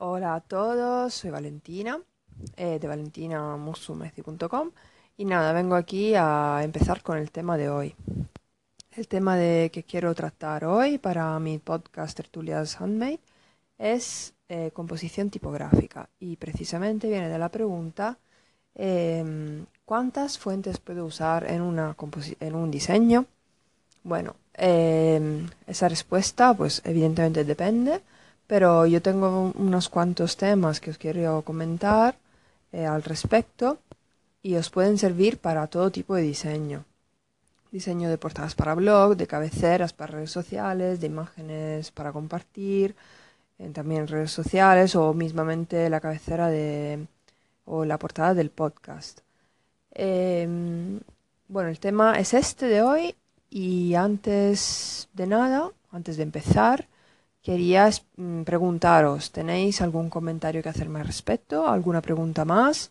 Hola a todos, soy Valentina eh, de valentinamusumeci.com y nada, vengo aquí a empezar con el tema de hoy. El tema de que quiero tratar hoy para mi podcast Tertulias Handmade es eh, composición tipográfica y precisamente viene de la pregunta em, ¿cuántas fuentes puedo usar en, una en un diseño? Bueno, em, esa respuesta pues evidentemente depende pero yo tengo unos cuantos temas que os quiero comentar eh, al respecto y os pueden servir para todo tipo de diseño. Diseño de portadas para blog, de cabeceras para redes sociales, de imágenes para compartir, eh, también redes sociales o mismamente la cabecera de o la portada del podcast. Em, bueno, el tema es este de hoy y antes de nada, antes de empezar, Quería mm, preguntaros, ¿tenéis algún comentario que hacerme al respecto? ¿Alguna pregunta más?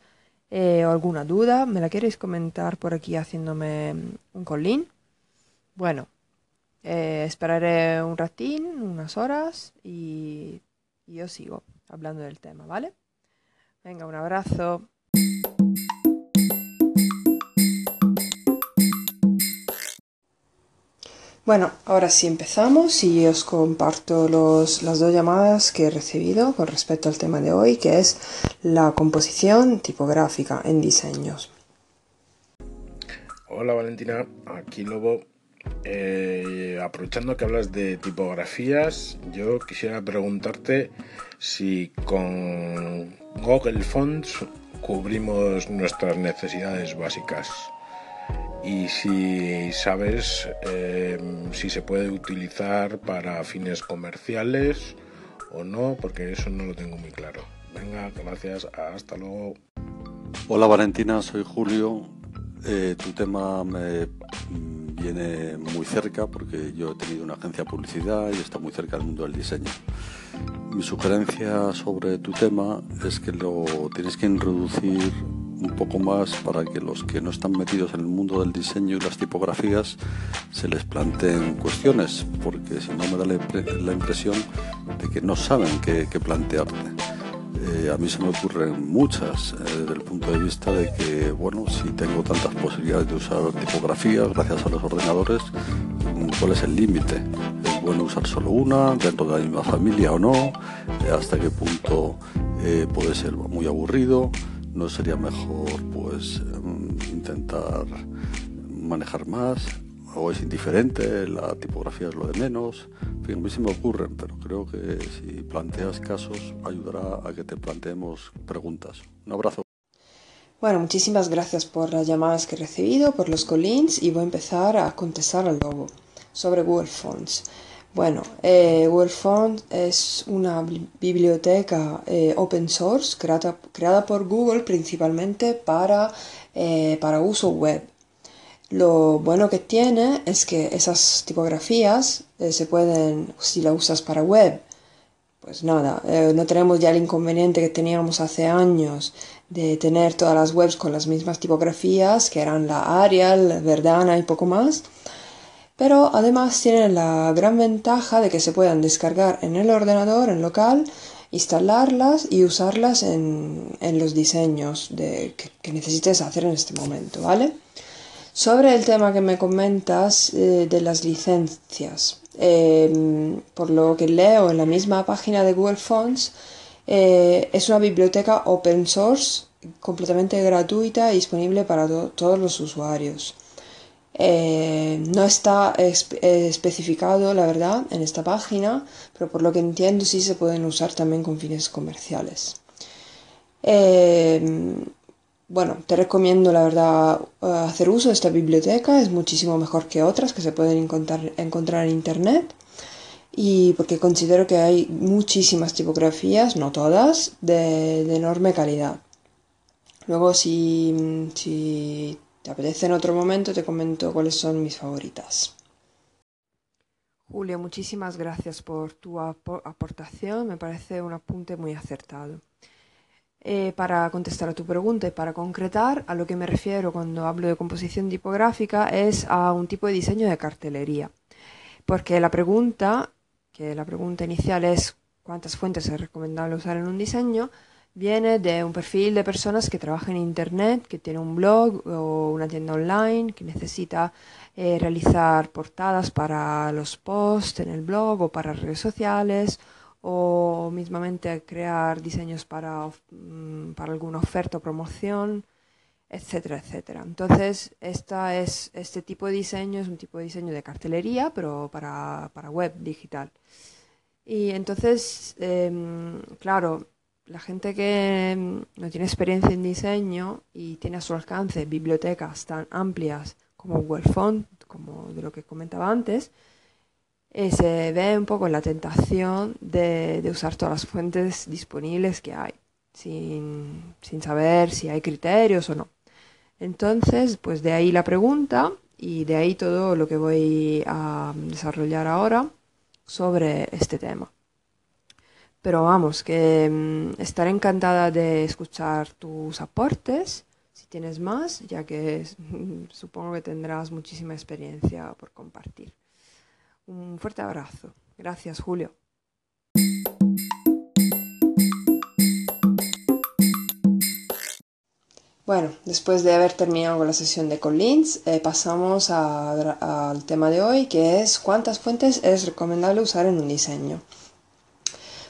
Eh, ¿O alguna duda? ¿Me la queréis comentar por aquí haciéndome mm, un colín? Bueno, eh, esperaré un ratín, unas horas y, y yo sigo hablando del tema, ¿vale? Venga, un abrazo. Bueno, ahora sí empezamos y os comparto los, las dos llamadas que he recibido con respecto al tema de hoy, que es la composición tipográfica en diseños. Hola Valentina, aquí Lobo. Eh, aprovechando que hablas de tipografías, yo quisiera preguntarte si con Google Fonts cubrimos nuestras necesidades básicas y si sabes eh, si se puede utilizar para fines comerciales o no, porque eso no lo tengo muy claro. Venga, gracias, hasta luego. Hola Valentina, soy Julio. Eh, tu tema me viene muy cerca porque yo he tenido una agencia de publicidad y está muy cerca del mundo del diseño. Mi sugerencia sobre tu tema es que lo tienes que introducir un poco más para que los que no están metidos en el mundo del diseño y las tipografías se les planteen cuestiones, porque si no me da la, impresión de que no saben qué, plantearte. Eh, a mí se me ocurren muchas eh, desde el punto de vista de que, bueno, si tengo tantas posibilidades de usar tipografías gracias a los ordenadores, ¿cuál es el límite? ¿Es bueno usar solo una, dentro de la misma familia o no? Eh, ¿Hasta qué punto puede ser muy aburrido? ¿No sería mejor pues em, intentar manejar más? ¿O es indiferente? ¿La tipografía es lo de menos? En fin, a mí se me ocurren, pero creo que si planteas casos ayudará a que te planteemos preguntas. Un abrazo. Bueno, muchísimas gracias por las llamadas que he recibido, por los collins y voy a empezar a contestar al logo sobre Google Fonts. Bueno, eh, es una biblioteca eh, open source creada, creada, por Google principalmente para, eh, para uso web. Lo bueno que tiene es que esas tipografías eh, se pueden, si la usas para web, pues nada, no tenemos ya el inconveniente que teníamos hace años de tener todas las webs con las mismas tipografías, que eran la Arial, Verdana y poco más pero además tienen la gran ventaja de que se puedan descargar en el ordenador, en local, instalarlas y usarlas en, los diseños que, necesites hacer en este momento, ¿vale? Sobre el tema que me comentas eh, de las licencias, em, por lo que leo en la misma página de Google Fonts, eh, es una biblioteca open source completamente gratuita y disponible para todos los usuarios. Eh, no está especificado, la verdad, en esta página, pero por lo que entiendo sí se pueden usar también con fines comerciales. Eh, bueno, te recomiendo, la verdad, hacer uso de esta biblioteca, es muchísimo mejor que otras que se pueden encontrar, en Internet. Y porque considero que hay muchísimas tipografías, no todas, de, enorme calidad. Luego, si te apetece en otro momento, te comento cuáles son mis favoritas. Julio, muchísimas gracias por tu aportación. Me parece un apunte muy acertado. Eh, para contestar a tu pregunta y para concretar, a lo que me refiero cuando hablo de composición tipográfica es a un tipo de diseño de cartelería. Porque la pregunta, que la pregunta inicial es cuántas fuentes es recomendable usar en un diseño, viene de un perfil de personas que trabajan en Internet, que tiene un blog o una tienda online, que necesita eh, realizar portadas para los posts en el blog o para redes sociales o mismamente crear diseños para, mm, para alguna oferta o promoción, etcétera, etcétera. Entonces, este tipo de diseño es un tipo de diseño de cartelería, pero para, para web digital. Y entonces, em, claro, la gente que em, no tiene experiencia en diseño y tiene a su alcance bibliotecas tan amplias como Google Font, como de lo que comentaba antes, eh, se ve un poco la tentación de, usar todas las fuentes disponibles que hay, sin, sin saber si hay criterios o no. Entonces, pues de ahí la pregunta y de ahí todo lo que voy a desarrollar ahora sobre este tema. Pero vamos, que mm, estaré encantada de escuchar tus aportes, si tienes más, ya que supongo que tendrás muchísima experiencia por compartir. Un fuerte abrazo. Gracias, Julio. Bueno, después de haber terminado con la sesión de Collins, eh, pasamos al tema de hoy, que es cuántas fuentes es recomendable usar en un diseño.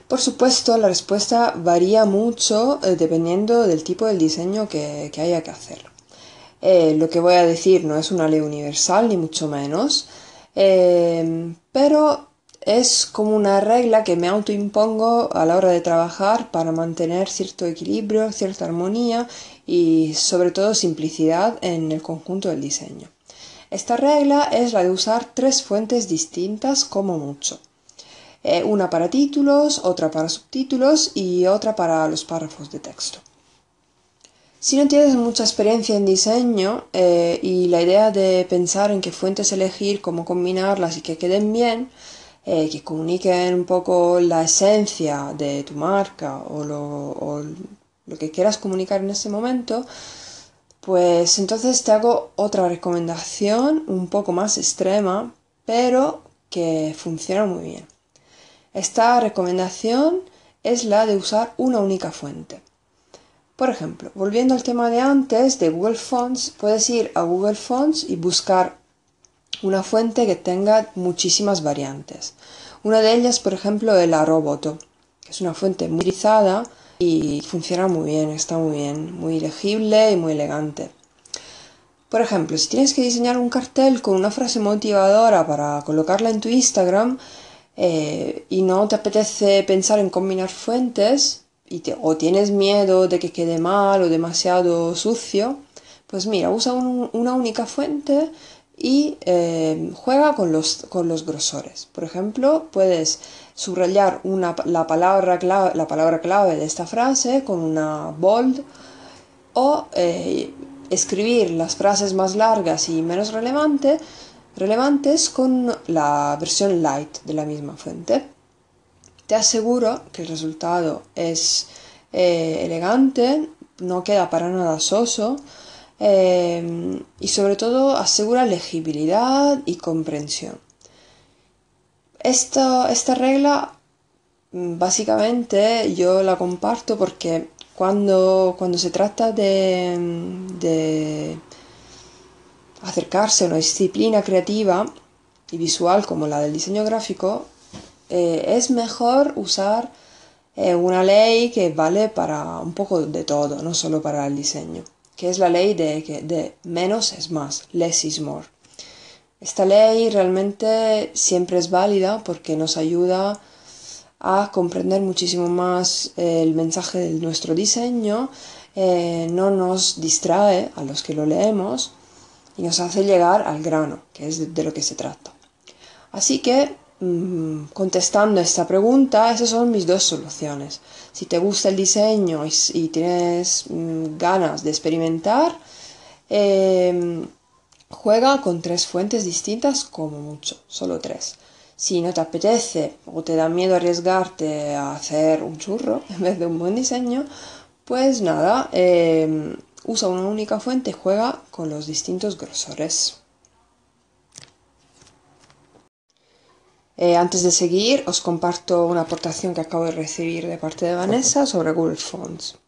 Por supuesto, la respuesta varía mucho eh, dependiendo del tipo de diseño que, haya que hacer. Eh, lo que voy a decir no es una ley universal, ni mucho menos, eh, pero es como una regla que me autoimpongo a la hora de trabajar para mantener cierto equilibrio, cierta armonía y sobre todo simplicidad en el conjunto del diseño. Esta regla es la de usar tres fuentes distintas como mucho. Eh, una para títulos, otra para subtítulos y otra para los párrafos de texto. Si no tienes mucha experiencia en diseño eh, y la idea de pensar en qué fuentes elegir, cómo combinarlas y que queden bien, eh, que comuniquen un poco la esencia de tu marca o lo, lo que quieras comunicar en ese momento, pues entonces te hago otra recomendación un poco más extrema, pero que funciona muy bien. Esta recomendación es la de usar una única fuente. Por ejemplo, volviendo al tema de antes de Google Fonts, puedes ir a Google Fonts y buscar una fuente que tenga muchísimas variantes. Una de ellas, por ejemplo, es la Roboto, que es una fuente muy utilizada y funciona muy bien, está muy bien, muy legible y muy elegante. Por ejemplo, si tienes que diseñar un cartel con una frase motivadora para colocarla en tu Instagram, eh, y no te apetece pensar en combinar fuentes o tienes miedo de que quede mal o demasiado sucio, pues mira, usa una única fuente y eh, juega con los, con los grosores. Por ejemplo, puedes subrayar la, palabra clave, la palabra clave de esta frase con una bold o eh, escribir las frases más largas y menos relevantes relevantes con la versión light de la misma fuente. Te aseguro que el resultado es eh, elegante, no queda para nada soso eh, y sobre todo asegura legibilidad y comprensión. Esta, esta regla básicamente yo la comparto porque cuando, cuando se trata de acercarse a una disciplina creativa y visual como la del diseño gráfico, eh, es mejor usar eh, una ley que vale para un poco de todo, no solo para el diseño, que es la ley de, de menos es más, less is more. Esta ley realmente siempre es válida porque nos ayuda a comprender muchísimo más el mensaje de nuestro diseño, eh, no nos distrae a los que lo leemos y nos hace llegar al grano, que es de, lo que se trata. Así que, mm, contestando esta pregunta, esas son mis dos soluciones. Si te gusta el diseño y, tienes mm, ganas de experimentar, em, juega con tres fuentes distintas como mucho, solo tres. Si no te apetece o te da miedo arriesgarte a hacer un churro en vez de un buen diseño, pues nada, em, usa una única fuente y juega con los distintos grosores. Eh, antes de seguir, os comparto una aportación que acabo de recibir de parte de Vanessa sobre Google Fonts.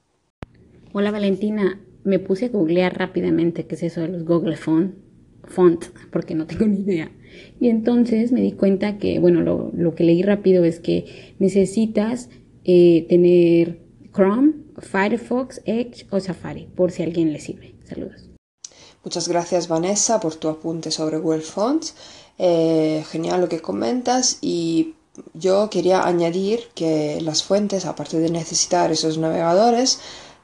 Hola Valentina, me puse a googlear rápidamente qué es eso de los Google Font, font porque no tengo ni idea. Y entonces me di cuenta que, bueno, lo, que leí rápido es que necesitas eh, tener Chrome, Firefox, Edge o Safari, por si alguien le sirve. Saludos. Muchas gracias Vanessa por tu apunte sobre Google Fonts. Eh, genial lo que comentas y yo quería añadir que las fuentes, aparte de necesitar esos navegadores,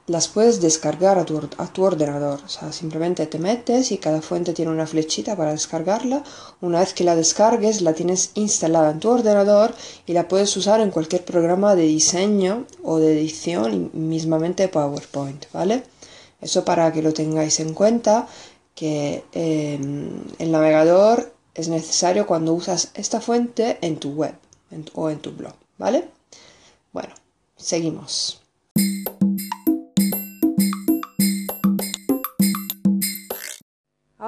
las puedes descargar a tu, a tu, ordenador. O sea, simplemente te metes y cada fuente tiene una flechita para descargarla. Una vez que la descargues, la tienes instalada en tu ordenador y la puedes usar en cualquier programa de diseño o de edición y mismamente PowerPoint, ¿vale? Eso para que lo tengáis en cuenta, que em, el navegador es necesario cuando usas esta fuente en tu web o en tu blog, ¿vale? Bueno, seguimos.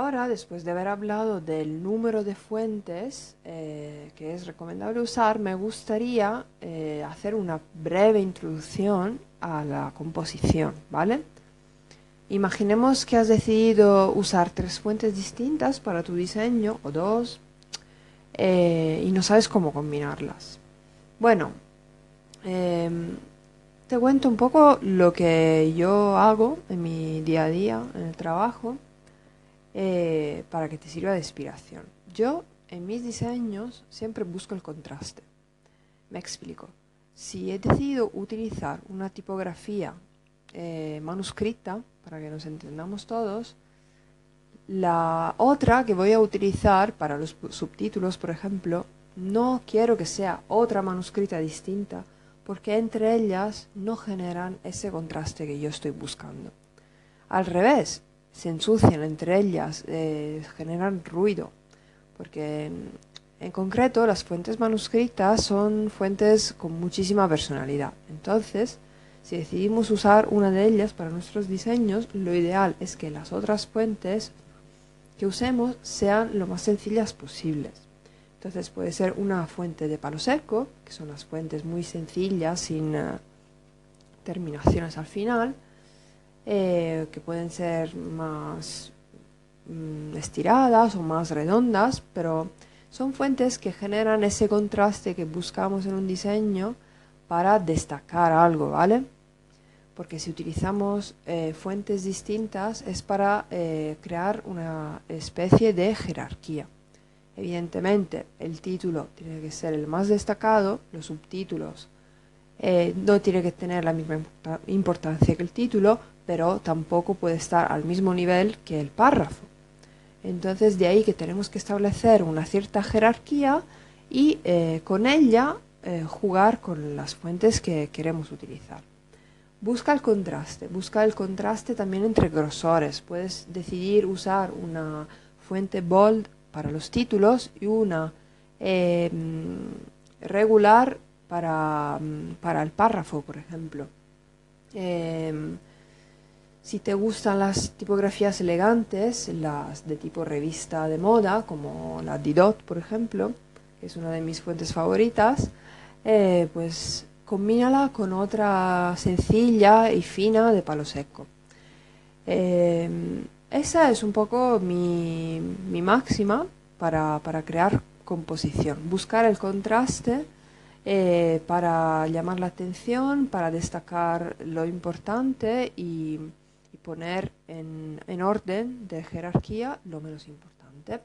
Ahora, después de haber hablado del número de fuentes eh, que es recomendable usar, me gustaría eh, hacer una breve introducción a la composición, ¿vale? Imaginemos que has decidido usar tres fuentes distintas para tu diseño o dos eh, y no sabes cómo combinarlas. Bueno, em, te cuento un poco lo que yo hago en mi día a día, en el trabajo, eh, para que te sirva de inspiración. Yo en mis diseños siempre busco el contraste. Me explico. Si he decidido utilizar una tipografía eh, manuscrita, para que nos entendamos todos. La otra que voy a utilizar para los subtítulos, por ejemplo, no quiero que sea otra manuscrita distinta, porque entre ellas no generan ese contraste que yo estoy buscando. Al revés, se ensucian entre ellas, eh, generan ruido, porque en, en concreto las fuentes manuscritas son fuentes con muchísima personalidad. Entonces, si decidimos usar una de ellas para nuestros diseños, lo ideal es que las otras fuentes que usemos sean lo más sencillas posibles. Entonces puede ser una fuente de palo seco, que son las fuentes muy sencillas, sin eh, terminaciones al final, eh, que pueden ser más mm, estiradas o más redondas, pero son fuentes que generan ese contraste que buscamos en un diseño para destacar algo, ¿vale? porque si utilizamos eh, fuentes distintas es para eh, crear una especie de jerarquía. Evidentemente, el título tiene que ser el más destacado, los subtítulos no tiene que tener la misma importancia que el título, pero tampoco puede estar al mismo nivel que el párrafo. Entonces, de ahí que tenemos que establecer una cierta jerarquía y con ella jugar con las fuentes que queremos utilizar. Busca el contraste, busca el contraste también entre grosores. Puedes decidir usar una fuente bold para los títulos y una em, regular para, para, el párrafo, por ejemplo. Em, si te gustan las tipografías elegantes, las de tipo revista de moda, como la Didot, por ejemplo, que es una de mis fuentes favoritas, eh, pues combínala con otra sencilla y fina de palo seco. Em, esa es un poco mi, máxima para, crear composición. Buscar el contraste eh, para llamar la atención, para destacar lo importante y, poner en orden de jerarquía lo menos importante.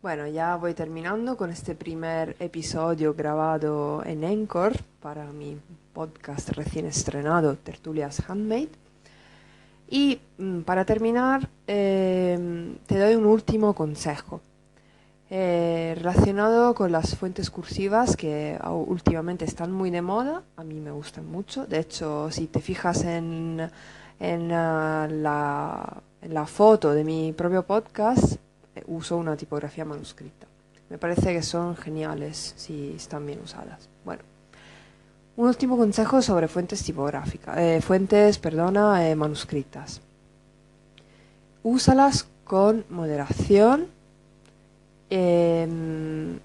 Bueno, ya voy terminando con este primer episodio grabado en Anchor para mi podcast recién estrenado, Tertulias Handmade. Y mm, para terminar, em, te doy un último consejo eh, relacionado con las fuentes cursivas que últimamente están muy de moda. A mí me gustan mucho. De hecho, si te fijas en, en, ah, la, foto de mi propio podcast, eh, uso una tipografía manuscrita. Me parece que son geniales si están bien usadas. Bueno, un último consejo sobre fuentes tipográficas, eh, fuentes, perdona, manuscritas. Úsalas con moderación Em,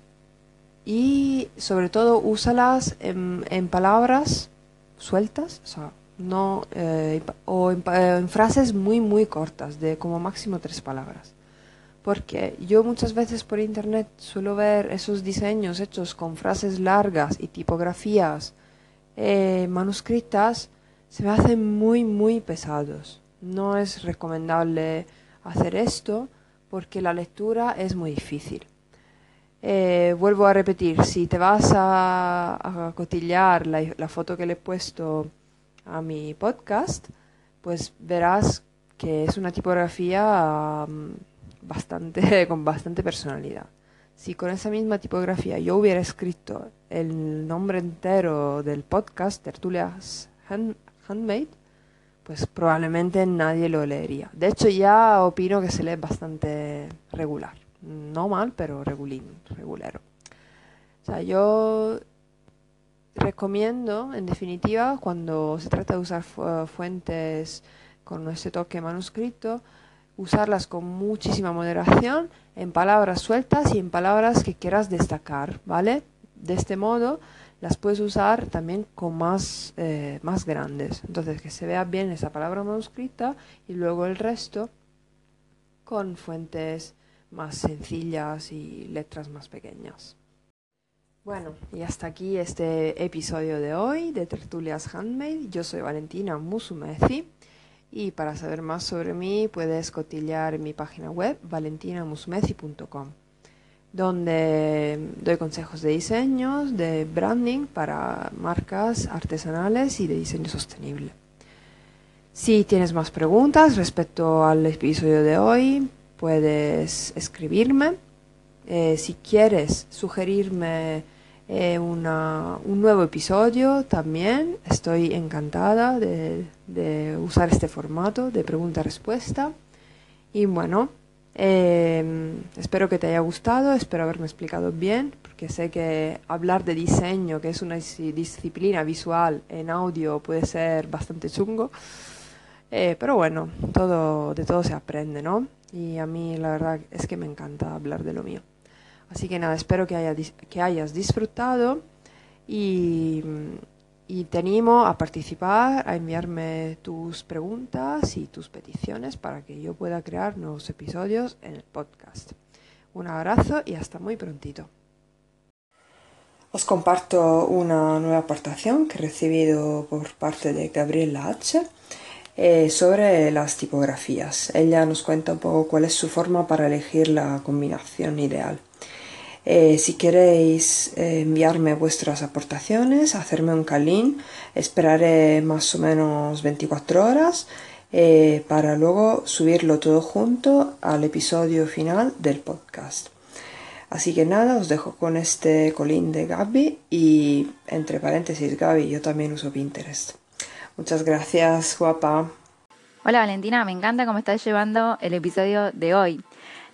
y sobre todo úsalas en, en palabras sueltas, o sea, no, eh, o en, en, frases muy muy cortas, de como máximo tres palabras. Porque yo muchas veces por internet suelo ver esos diseños hechos con frases largas y tipografías eh, manuscritas, se me hacen muy muy pesados. No es recomendable hacer esto porque la lectura es muy difícil. Eh, vuelvo a repetir, si te vas a, a cotillar la, foto que le he puesto a mi podcast, pues verás que es una tipografía um, bastante, con bastante personalidad. Si con esa misma tipografía yo hubiera escrito el nombre entero del podcast, Tertulias Hand, Handmade, pues probablemente nadie lo leería. De hecho, ya opino que se lee bastante regular. No mal, pero regulín, regulero. O sea, yo recomiendo, en definitiva, cuando se trata de usar fuentes con ese toque manuscrito, usarlas con muchísima moderación en palabras sueltas y en palabras que quieras destacar, ¿vale? De este modo las puedes usar también con más, eh, más grandes. Entonces, que se vea bien esa palabra manuscrita y luego el resto con fuentes más sencillas y letras más pequeñas. Bueno, y hasta aquí este episodio de hoy de Tertulias Handmade. Yo soy Valentina Musumeci y para saber más sobre mí puedes cotillar mi página web valentinamusumeci.com donde doy consejos de diseños, de branding para marcas artesanales y de diseño sostenible. Si tienes más preguntas respecto al episodio de hoy, puedes escribirme. Eh, si quieres sugerirme eh, una, un nuevo episodio, también estoy encantada de, de usar este formato de pregunta-respuesta. Y bueno, eh, espero que te haya gustado, espero haberme explicado bien, porque sé que hablar de diseño, que es una disciplina visual en audio, puede ser bastante chungo. Eh, pero bueno, todo, de todo se aprende, ¿no? Y a mí la verdad es que me encanta hablar de lo mío. Así que nada, espero que, haya, que hayas disfrutado y y te animo a participar, a enviarme tus preguntas y tus peticiones para que yo pueda crear nuevos episodios en el podcast. Un abrazo y hasta muy prontito. Os comparto una nueva aportación que he recibido por parte de Gabriela H. Eh, sobre las tipografías. Ella nos cuenta un poco cuál es su forma para elegir la combinación ideal. Eh, si queréis eh, enviarme vuestras aportaciones, hacerme un calín, esperaré más o menos 24 horas eh, para luego subirlo todo junto al episodio final del podcast. Así que nada, os dejo con este colín de Gaby y entre paréntesis Gaby, yo también uso Pinterest. Muchas gracias, guapa. Hola Valentina, me encanta cómo estás llevando el episodio de hoy.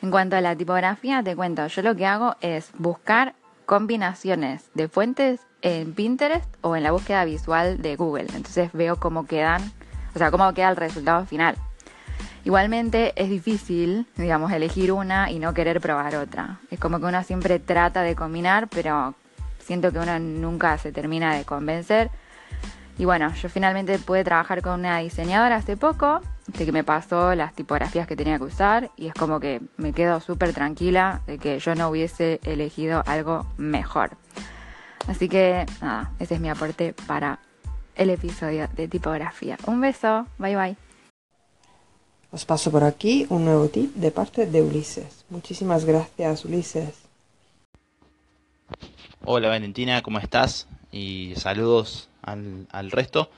En cuanto a la tipografía, te cuento, yo lo que hago es buscar combinaciones de fuentes en Pinterest o en la búsqueda visual de Google. Entonces veo cómo quedan, o sea, cómo queda el resultado final. Igualmente es difícil, digamos, elegir una y no querer probar otra. Es como que uno siempre trata de combinar, pero siento que uno nunca se termina de convencer. Y bueno, yo finalmente pude trabajar con una diseñadora hace poco, de que me pasó las tipografías que tenía que usar y es como que me quedo súper tranquila de que yo no hubiese elegido algo mejor. Así que nada, ese es mi aporte para el episodio de tipografía. Un beso, bye bye. Os paso por aquí un nuevo tip de parte de Ulises. Muchísimas gracias, Ulises. Hola Valentina, ¿cómo estás? Y saludos al, al resto.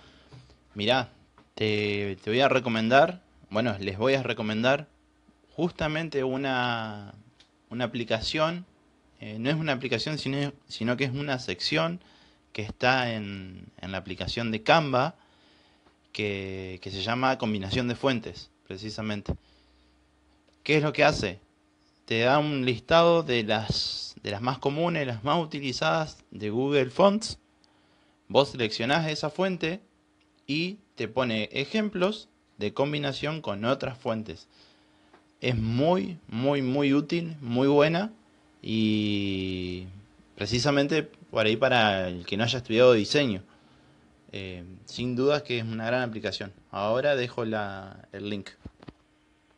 Mirá, te, voy a recomendar, bueno, les voy a recomendar justamente una, una aplicación, eh, no es una aplicación, sino, sino, que es una sección que está en, en la aplicación de Canva, que, que se llama combinación de fuentes, precisamente. ¿Qué es lo que hace? Te da un listado de las, de las más comunes, las más utilizadas de Google Fonts, Vos seleccionás esa fuente y te pone ejemplos de combinación con otras fuentes. Es muy, muy, muy útil, muy buena y precisamente por ahí para el que no haya estudiado diseño. Eh, sin dudas que es una gran aplicación. Ahora dejo la, el link.